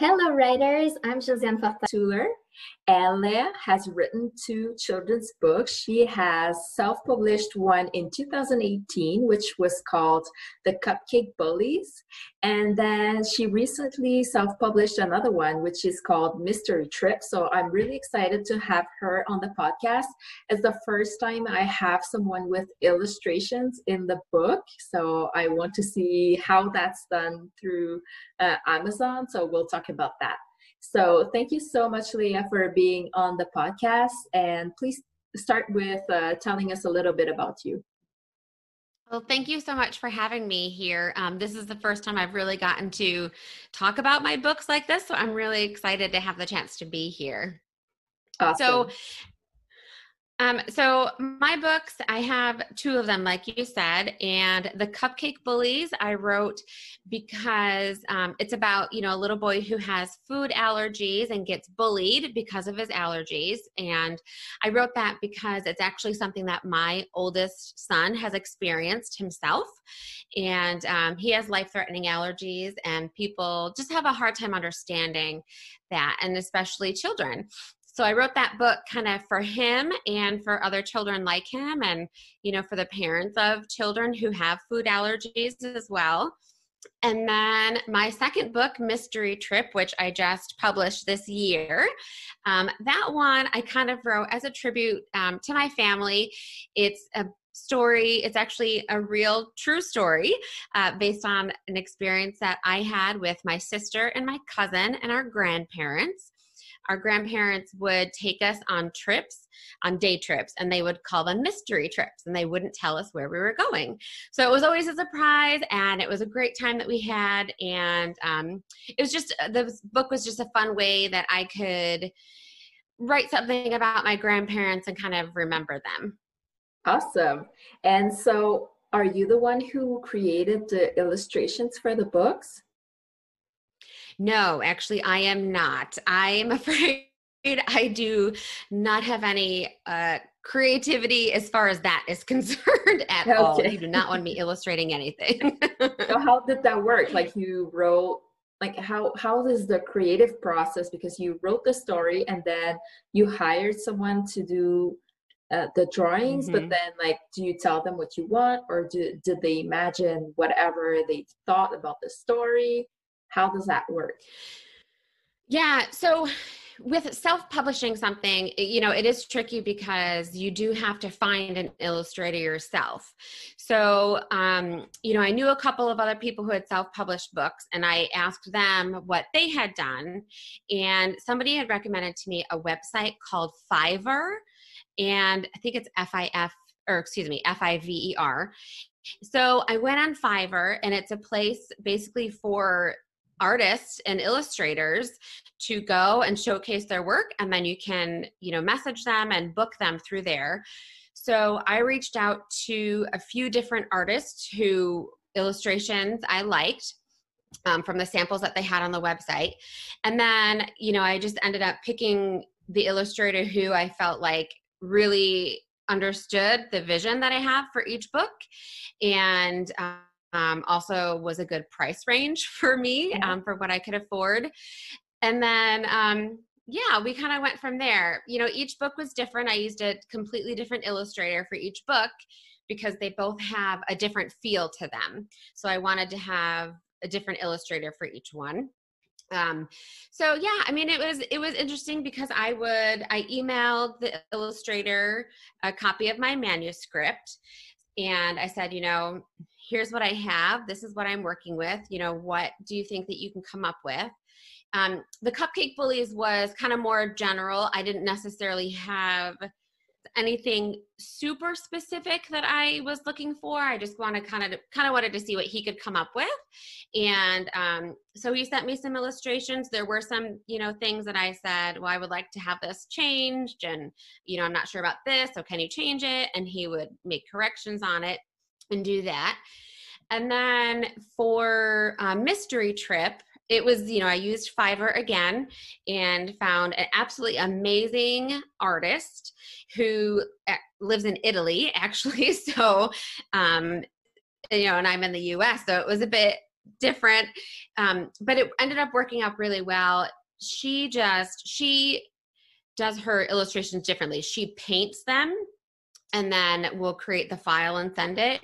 Hello, writers. I'm Josiane Fortin Ella has written two children's books. She has self published one in 2018, which was called The Cupcake Bullies. And then she recently self published another one, which is called Mystery Trip. So I'm really excited to have her on the podcast. It's the first time I have someone with illustrations in the book. So I want to see how that's done through uh, Amazon. So we'll talk about that. So thank you so much, Leah, for being on the podcast. And please start with uh, telling us a little bit about you. Well, thank you so much for having me here. Um, this is the first time I've really gotten to talk about my books like this, so I'm really excited to have the chance to be here. Awesome. So, um, so my books, I have two of them, like you said, and the Cupcake Bullies I wrote because um, it's about you know a little boy who has food allergies and gets bullied because of his allergies, and I wrote that because it's actually something that my oldest son has experienced himself, and um, he has life-threatening allergies, and people just have a hard time understanding that, and especially children. So I wrote that book kind of for him and for other children like him, and you know, for the parents of children who have food allergies as well. And then my second book, Mystery Trip, which I just published this year, um, that one I kind of wrote as a tribute um, to my family. It's a story. It's actually a real true story uh, based on an experience that I had with my sister and my cousin and our grandparents our grandparents would take us on trips, on day trips, and they would call them mystery trips, and they wouldn't tell us where we were going. So it was always a surprise, and it was a great time that we had. And um, it was just, the book was just a fun way that I could write something about my grandparents and kind of remember them. Awesome. And so, are you the one who created the illustrations for the books? No, actually, I am not. I am afraid I do not have any uh, creativity as far as that is concerned at okay. all. You do not want me illustrating anything. so how did that work? Like you wrote like how how is the creative process because you wrote the story and then you hired someone to do uh, the drawings mm-hmm. but then like do you tell them what you want or do, did they imagine whatever they thought about the story how does that work? Yeah, so with self-publishing something you know it is tricky because you do have to find an illustrator yourself so um, you know i knew a couple of other people who had self-published books and i asked them what they had done and somebody had recommended to me a website called fiverr and i think it's f-i-f or excuse me f-i-v-e-r so i went on fiverr and it's a place basically for artists and illustrators to go and showcase their work and then you can you know message them and book them through there. So i reached out to a few different artists who illustrations i liked um, from the samples that they had on the website. And then you know i just ended up picking the illustrator who i felt like really understood the vision that i have for each book. And um, um, also was a good price range for me um, for what I could afford. And then, um, yeah, we kind of went from there. You know, each book was different. I used a completely different illustrator for each book because they both have a different feel to them. So I wanted to have a different illustrator for each one. Um, so yeah, I mean, it was it was interesting because I would I emailed the illustrator a copy of my manuscript, and I said, you know, here's what I have. This is what I'm working with. You know, what do you think that you can come up with? Um, the Cupcake Bullies was kind of more general. I didn't necessarily have anything super specific that I was looking for. I just want to kind of kind of wanted to see what he could come up with. And um, so he sent me some illustrations. There were some, you know, things that I said, well, I would like to have this changed. And, you know, I'm not sure about this. So can you change it? And he would make corrections on it and do that. And then for uh, Mystery Trip, it was, you know, I used Fiverr again and found an absolutely amazing artist who eh, lives in Italy, actually. So, um, you know, and I'm in the US, so it was a bit different. Um, but it ended up working out really well. She just, she does her illustrations differently. She paints them and then we'll create the file and send it.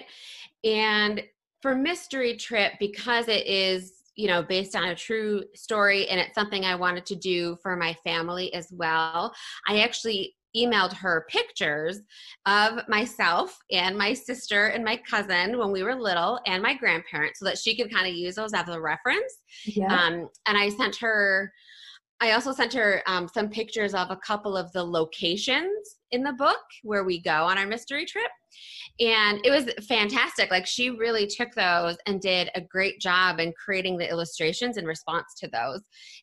And for Mystery Trip, because it is you know, based on a true story, and it's something I wanted to do for my family as well. I actually emailed her pictures of myself and my sister and my cousin when we were little and my grandparents so that she could kind of use those as a reference. Yeah. Um, and I sent her, I also sent her um, some pictures of a couple of the locations in the book where we go on our mystery trip. And it was fantastic. Like she really took those and did a great job in creating the illustrations in response to those.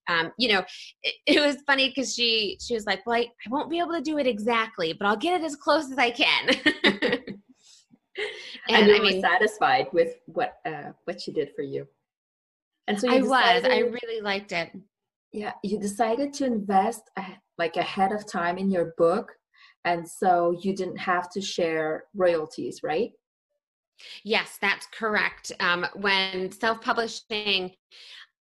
Um, you know it, it was funny because she she was like well I, I won't be able to do it exactly but i'll get it as close as i can. And, and you I mean, satisfied with what uh, what she did for you. And so you i decided, was. I really liked it. Yeah you decided to invest like ahead of time in your book and so you didn't have to share royalties right? Yes that's correct. Um, when self-publishing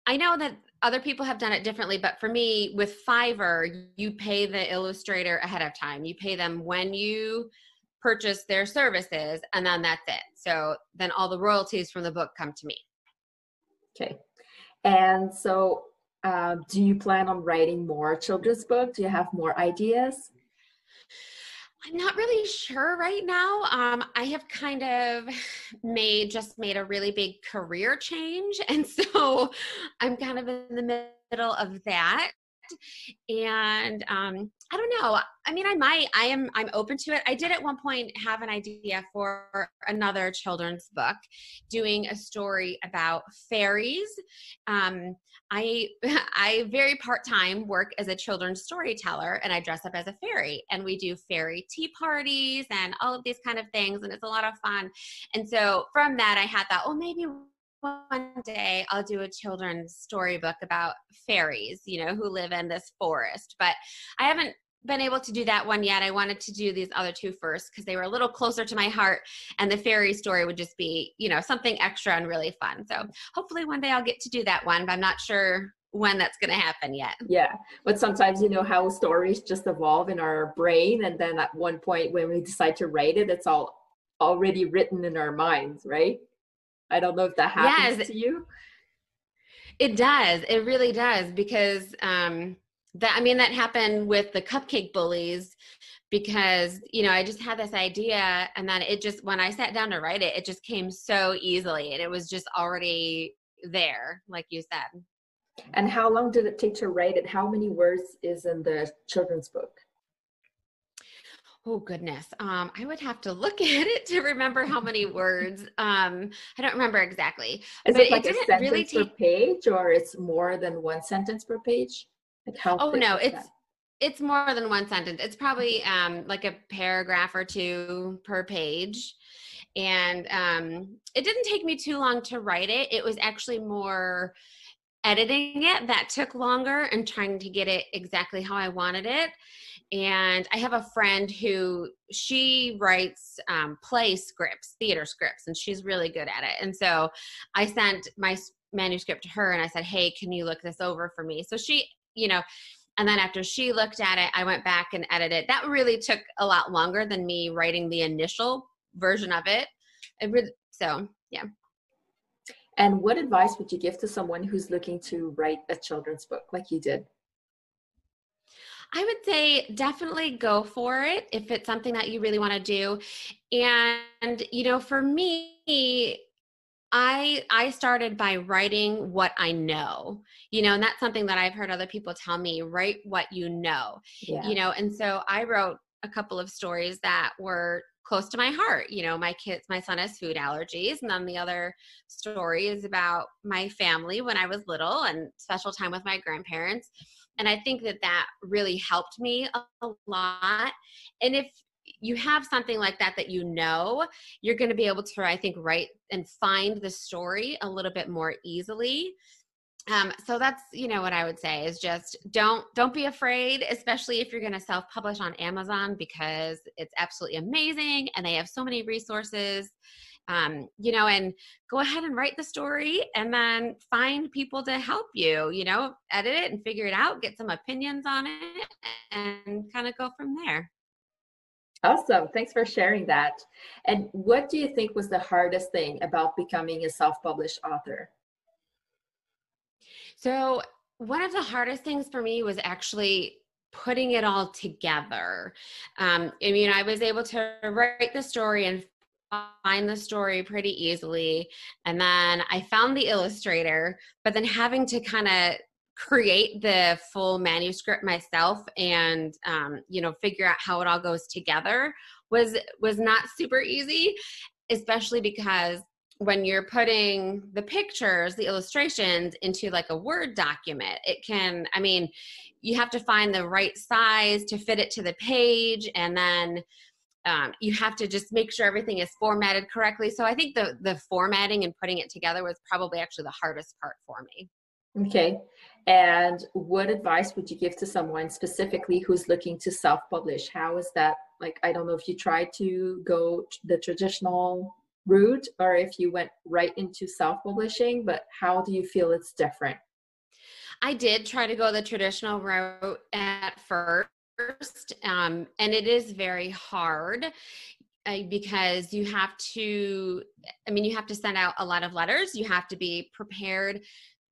i know that other people have done it differently but for me with fiverr you pay the illustrator ahead of time. You pay them when you purchase their services and then that's it. So then all the royalties from the book come to me. Okay. And so uh, do you plan on writing more children's books do you have more ideas I'm not really sure right now. Um, I have kind of made just made a really big career change, and so I'm kind of in the middle of that. And um, I don't know. I mean, I might. I am. I'm open to it. I did at one point have an idea for another children's book, doing a story about fairies. Um, I I very part time work as a children's storyteller, and I dress up as a fairy, and we do fairy tea parties and all of these kind of things, and it's a lot of fun. And so from that, I had that. Oh, maybe one day I'll do a children's storybook about fairies, you know, who live in this forest. But I haven't been able to do that one yet. I wanted to do these other two first because they were a little closer to my heart, and the fairy story would just be, you know, something extra and really fun. So hopefully one day I'll get to do that one, but I'm not sure when that's going to happen yet. Yeah, but sometimes you know how stories just evolve in our brain, and then at one point when we decide to write it, it's all already written in our minds, right? I don't know if that happens yes, to you. It does. It really does because um that I mean that happened with the cupcake bullies because you know I just had this idea and then it just when I sat down to write it it just came so easily and it was just already there like you said. And how long did it take to write it? How many words is in the children's book? Oh goodness. Um, I would have to look at it to remember how many words. Um, I don't remember exactly. Is but it like it a sentence really take... per page or it's more than one sentence per page? Like how Oh no, it's that? it's more than one sentence. It's probably um like a paragraph or two per page. And um it didn't take me too long to write it. It was actually more editing it that took longer and trying to get it exactly how I wanted it and I have a friend who she writes um, play scripts, theater scripts, and she's really good at it. And so I sent my manuscript to her and I said, Hey, can you look this over for me? So she, you know, and then after she looked at it, I went back and edited. That really took a lot longer than me writing the initial version of it. it really, so, yeah. And what advice would you give to someone who's looking to write a children's book like you did? I would say definitely go for it if it's something that you really want to do. And, you know, for me, I I started by writing what I know. You know, and that's something that I've heard other people tell me, write what you know. Yeah. You know, and so I wrote a couple of stories that were close to my heart. You know, my kids, my son has food allergies, and then the other story is about my family when I was little and special time with my grandparents. And I think that that really helped me a lot. And if you have something like that that you know, you're going to be able to, I think, write and find the story a little bit more easily um, so that's you know what i would say is just don't don't be afraid especially if you're going to self-publish on amazon because it's absolutely amazing and they have so many resources. Um, you know and go ahead and write the story and then find people to help you you know edit it and figure it out get some opinions on it and kind of go from there. Awesome. Thanks for sharing that. And what do you think was the hardest thing about becoming a self-published author so, one of the hardest things for me was actually putting it all together. Um, I mean, I was able to write the story and find the story pretty easily. And then I found the illustrator, but then having to kind of create the full manuscript myself and um, you know figure out how it all goes together was was not super easy especially because when you're putting the pictures, the illustrations into like a Word document, it can, I mean, you have to find the right size to fit it to the page and then um, you have to just make sure everything is formatted correctly. So I think the the formatting and putting it together was probably actually the hardest part for me. Okay. And what advice would you give to someone specifically who's looking to self-publish? How is that like I don't know if you tried to go the traditional route or if you went right into self-publishing but how do you feel it's different? I did try to go the traditional route at first um, and it is very hard uh, because you have to i mean you have to send out a lot of letters. You have to be prepared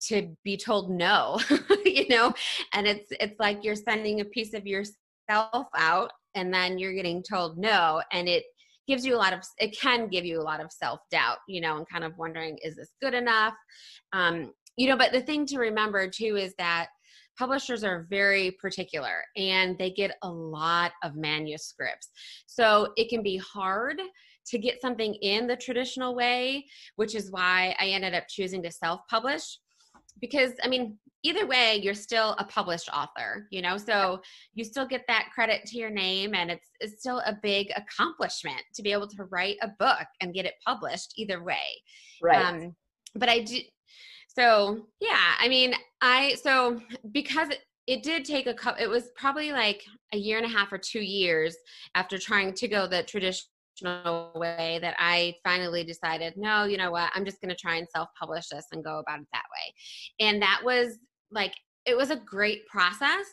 to be told no you know? And it's it's like you're sending a piece of yourself out and then you're getting told no and it gives you a lot of it can give you a lot of self-doubt you know and kind of wondering is this good enough? Um, you know but the thing to remember too is that publishers are very particular and they get a lot of manuscripts. So it can be hard to get something in the traditional way which is why i ended up choosing to self-publish because i mean either way you're still a published author you know? So you still get that credit to your name and it's, it's still a big accomplishment to be able to write a book and get it published either way. Right. Um, but i do so yeah i mean i so because it, it did take a couple it was probably like a year and a half or two years after trying to go the traditional way that I finally decided, no, you know what, I'm just going to try and self publish this and go about it that way. And that was like, it was a great process.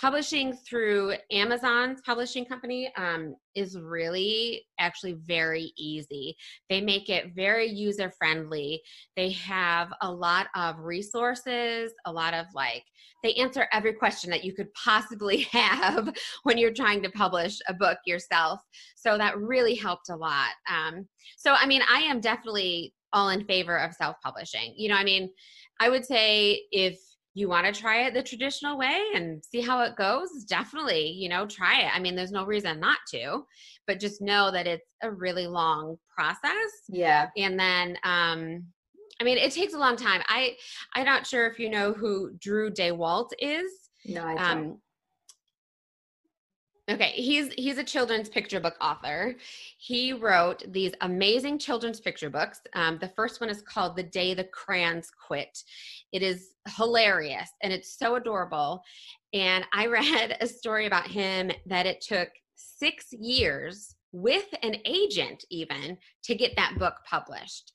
Publishing through Amazon's publishing company um, is really actually very easy. They make it very user friendly. They have a lot of resources, a lot of like, they answer every question that you could possibly have when you're trying to publish a book yourself. So that really helped a lot. Um, so, I mean, I am definitely all in favor of self publishing. You know, I mean, I would say if you want to try it the traditional way and see how it goes, definitely, you know, try it. I mean, there's no reason not to, but just know that it's a really long process. Yeah. And then um I mean, it takes a long time. I I'm not sure if you know who Drew Daywalt is. No, I don't. Um, Okay, he's he's a children's picture book author. He wrote these amazing children's picture books. Um, the first one is called "The Day the Crayons Quit." It is hilarious and it's so adorable. And I read a story about him that it took six years with an agent even to get that book published.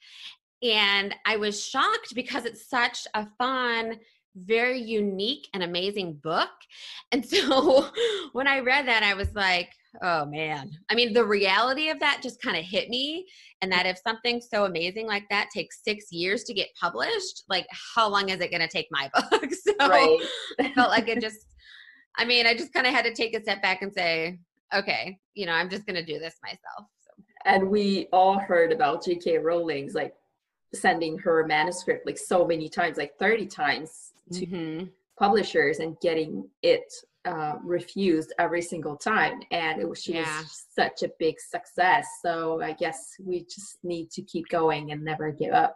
And I was shocked because it's such a fun very unique and amazing book. And so when I read that, I was like, oh man. I mean, the reality of that just kind of hit me. And that if something so amazing like that takes six years to get published, like how long is it going to take my book? so right. I felt like it just, I mean, I just kind of had to take a step back and say, okay, you know, I'm just going to do this myself. So. And we all heard about J.K. Rowling's like sending her manuscript like so many times, like 30 times to mm-hmm. publishers and getting it uh, refused every single time. And it was she yeah. was such a big success. So i guess we just need to keep going and never give up.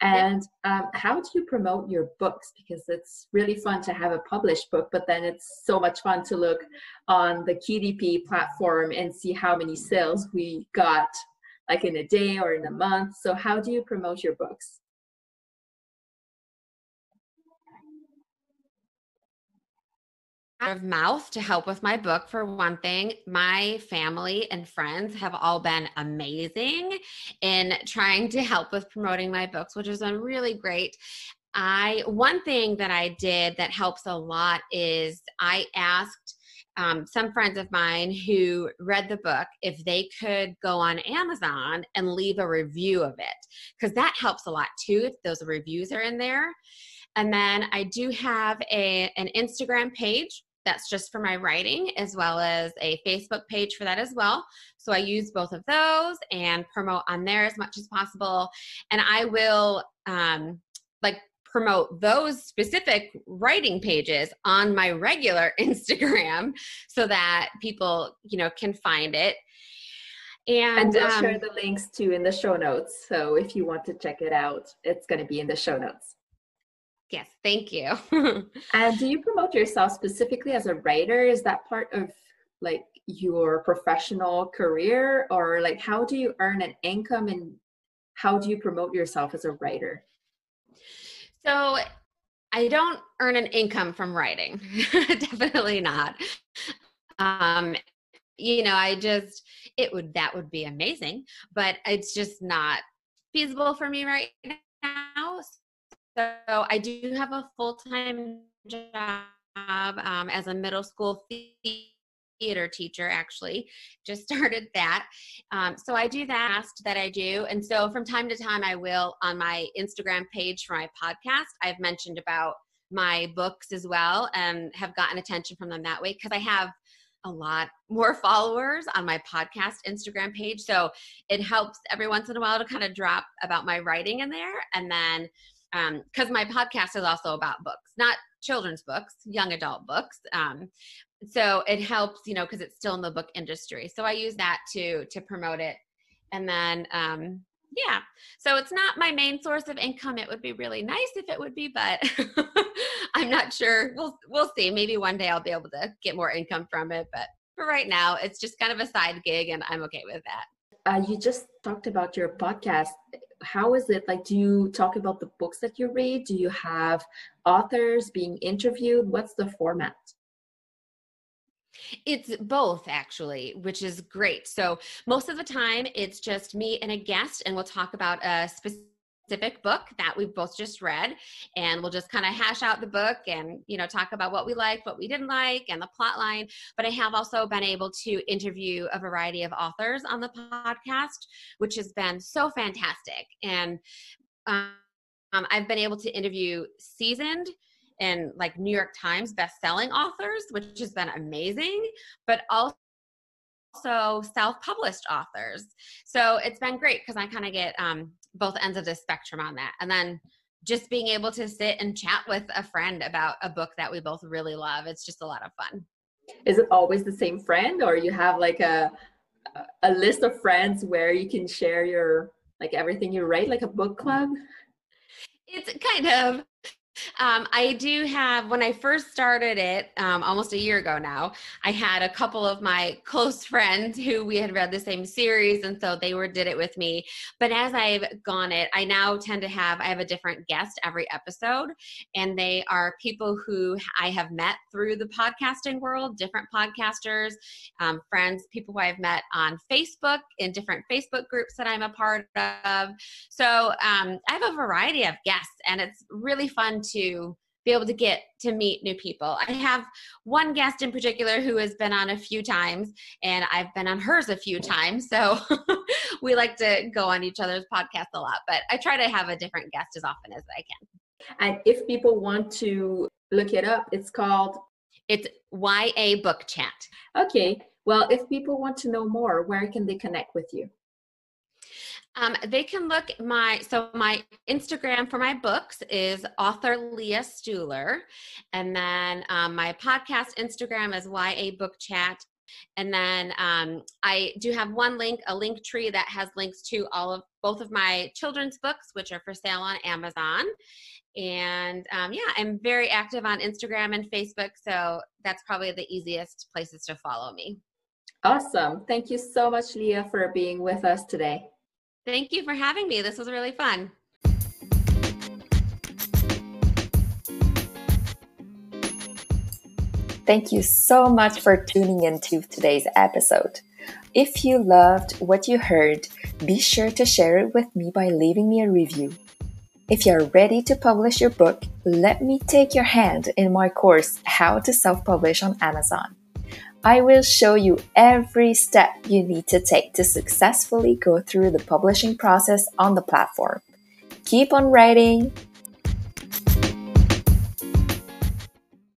And um, how do you promote your books? Because it's really fun to have a published book but then it's so much fun to look on the kdp platform and see how many sales we got like in a day or in a month. So how do you promote your books of mouth to help with my book for one thing. My family and friends have all been amazing in trying to help with promoting my books which has been really great. I one thing that i did that helps a lot is i asked um, some friends of mine who read the book if they could go on amazon and leave a review of it because that helps a lot too if those reviews are in there. And then I do have a an Instagram page that's just for my writing as well as a Facebook page for that as well. So I use both of those and promote on there as much as possible. And I will um, like promote those specific writing pages on my regular Instagram so that people, you know, can find it. And, and we'll um, share the links too in the show notes. So if you want to check it out, it's going to be in the show notes. Yes, thank you. and do you promote yourself specifically as a writer? Is that part of like your professional career or like how do you earn an income and how do you promote yourself as a writer? So I don't earn an income from writing. Definitely not. Um, you know, I just it would that would be amazing, but it's just not feasible for me right now. So I do have a full time job um, as a middle school theater teacher actually just started that. Um, so i do that that i do and so from time to time i will on my instagram page for my podcast i've mentioned about my books as well and have gotten attention from them that way because i have a lot more followers on my podcast instagram page so it helps every once in a while to kind of drop about my writing in there and then because um, my podcast is also about books, not children's books, young adult books. Um, so it helps, you know, because it's still in the book industry. So I use that to to promote it, and then um, yeah. So it's not my main source of income. It would be really nice if it would be, but I'm not sure. We'll we'll see. Maybe one day I'll be able to get more income from it, but for right now, it's just kind of a side gig, and I'm okay with that. Uh, you just talked about your podcast how is it like do you talk about the books that you read? Do you have authors being interviewed? What's the format? It's both actually, which is great. So, most of the time, it's just me and a guest, and we'll talk about a specific specific book that we've both just read and we'll just kind of hash out the book and you know talk about what we liked what we didn't like and the plot line. But i have also been able to interview a variety of authors on the podcast which has been so fantastic. And um, i've been able to interview seasoned and like new york times best-selling authors which has been amazing but also also self-published authors. So it's been great because i kind of get um, both ends of the spectrum on that. And then just being able to sit and chat with a friend about a book that we both really love it's just a lot of fun. Is it always the same friend or you have like a a list of friends where you can share your like everything you write like a book club? It's kind of um, I do have, when I first started it um, almost a year ago now, I had a couple of my close friends who we had read the same series, and so they were did it with me. But as I've gone it, I now tend to have, I have a different guest every episode, and they are people who I have met through the podcasting world, different podcasters, um, friends, people who I've met on Facebook in different Facebook groups that I'm a part of. So um, I have a variety of guests, and it's really fun to be able to get to meet new people. I have one guest in particular who has been on a few times, and I've been on hers a few times. So we like to go on each other's podcasts a lot, but I try to have a different guest as often as I can. And if people want to look it up, it's called it's YA Book Chat. Okay. Well, if people want to know more, where can they connect with you? Um, they can look my so my Instagram for my books is author Leah Stuhler, and then um, my podcast Instagram is YA Book Chat, and then um, I do have one link, a link tree that has links to all of both of my children's books, which are for sale on Amazon. And um, yeah, I'm very active on Instagram and Facebook, so that's probably the easiest places to follow me. Awesome. Thank you so much, Leah, for being with us today. Thank you for having me. This was really fun. Thank you so much for tuning into today's episode. If you loved what you heard, be sure to share it with me by leaving me a review. If you're ready to publish your book, let me take your hand in my course, How to Self Publish on Amazon. I will show you every step you need to take to successfully go through the publishing process on the platform. Keep on writing,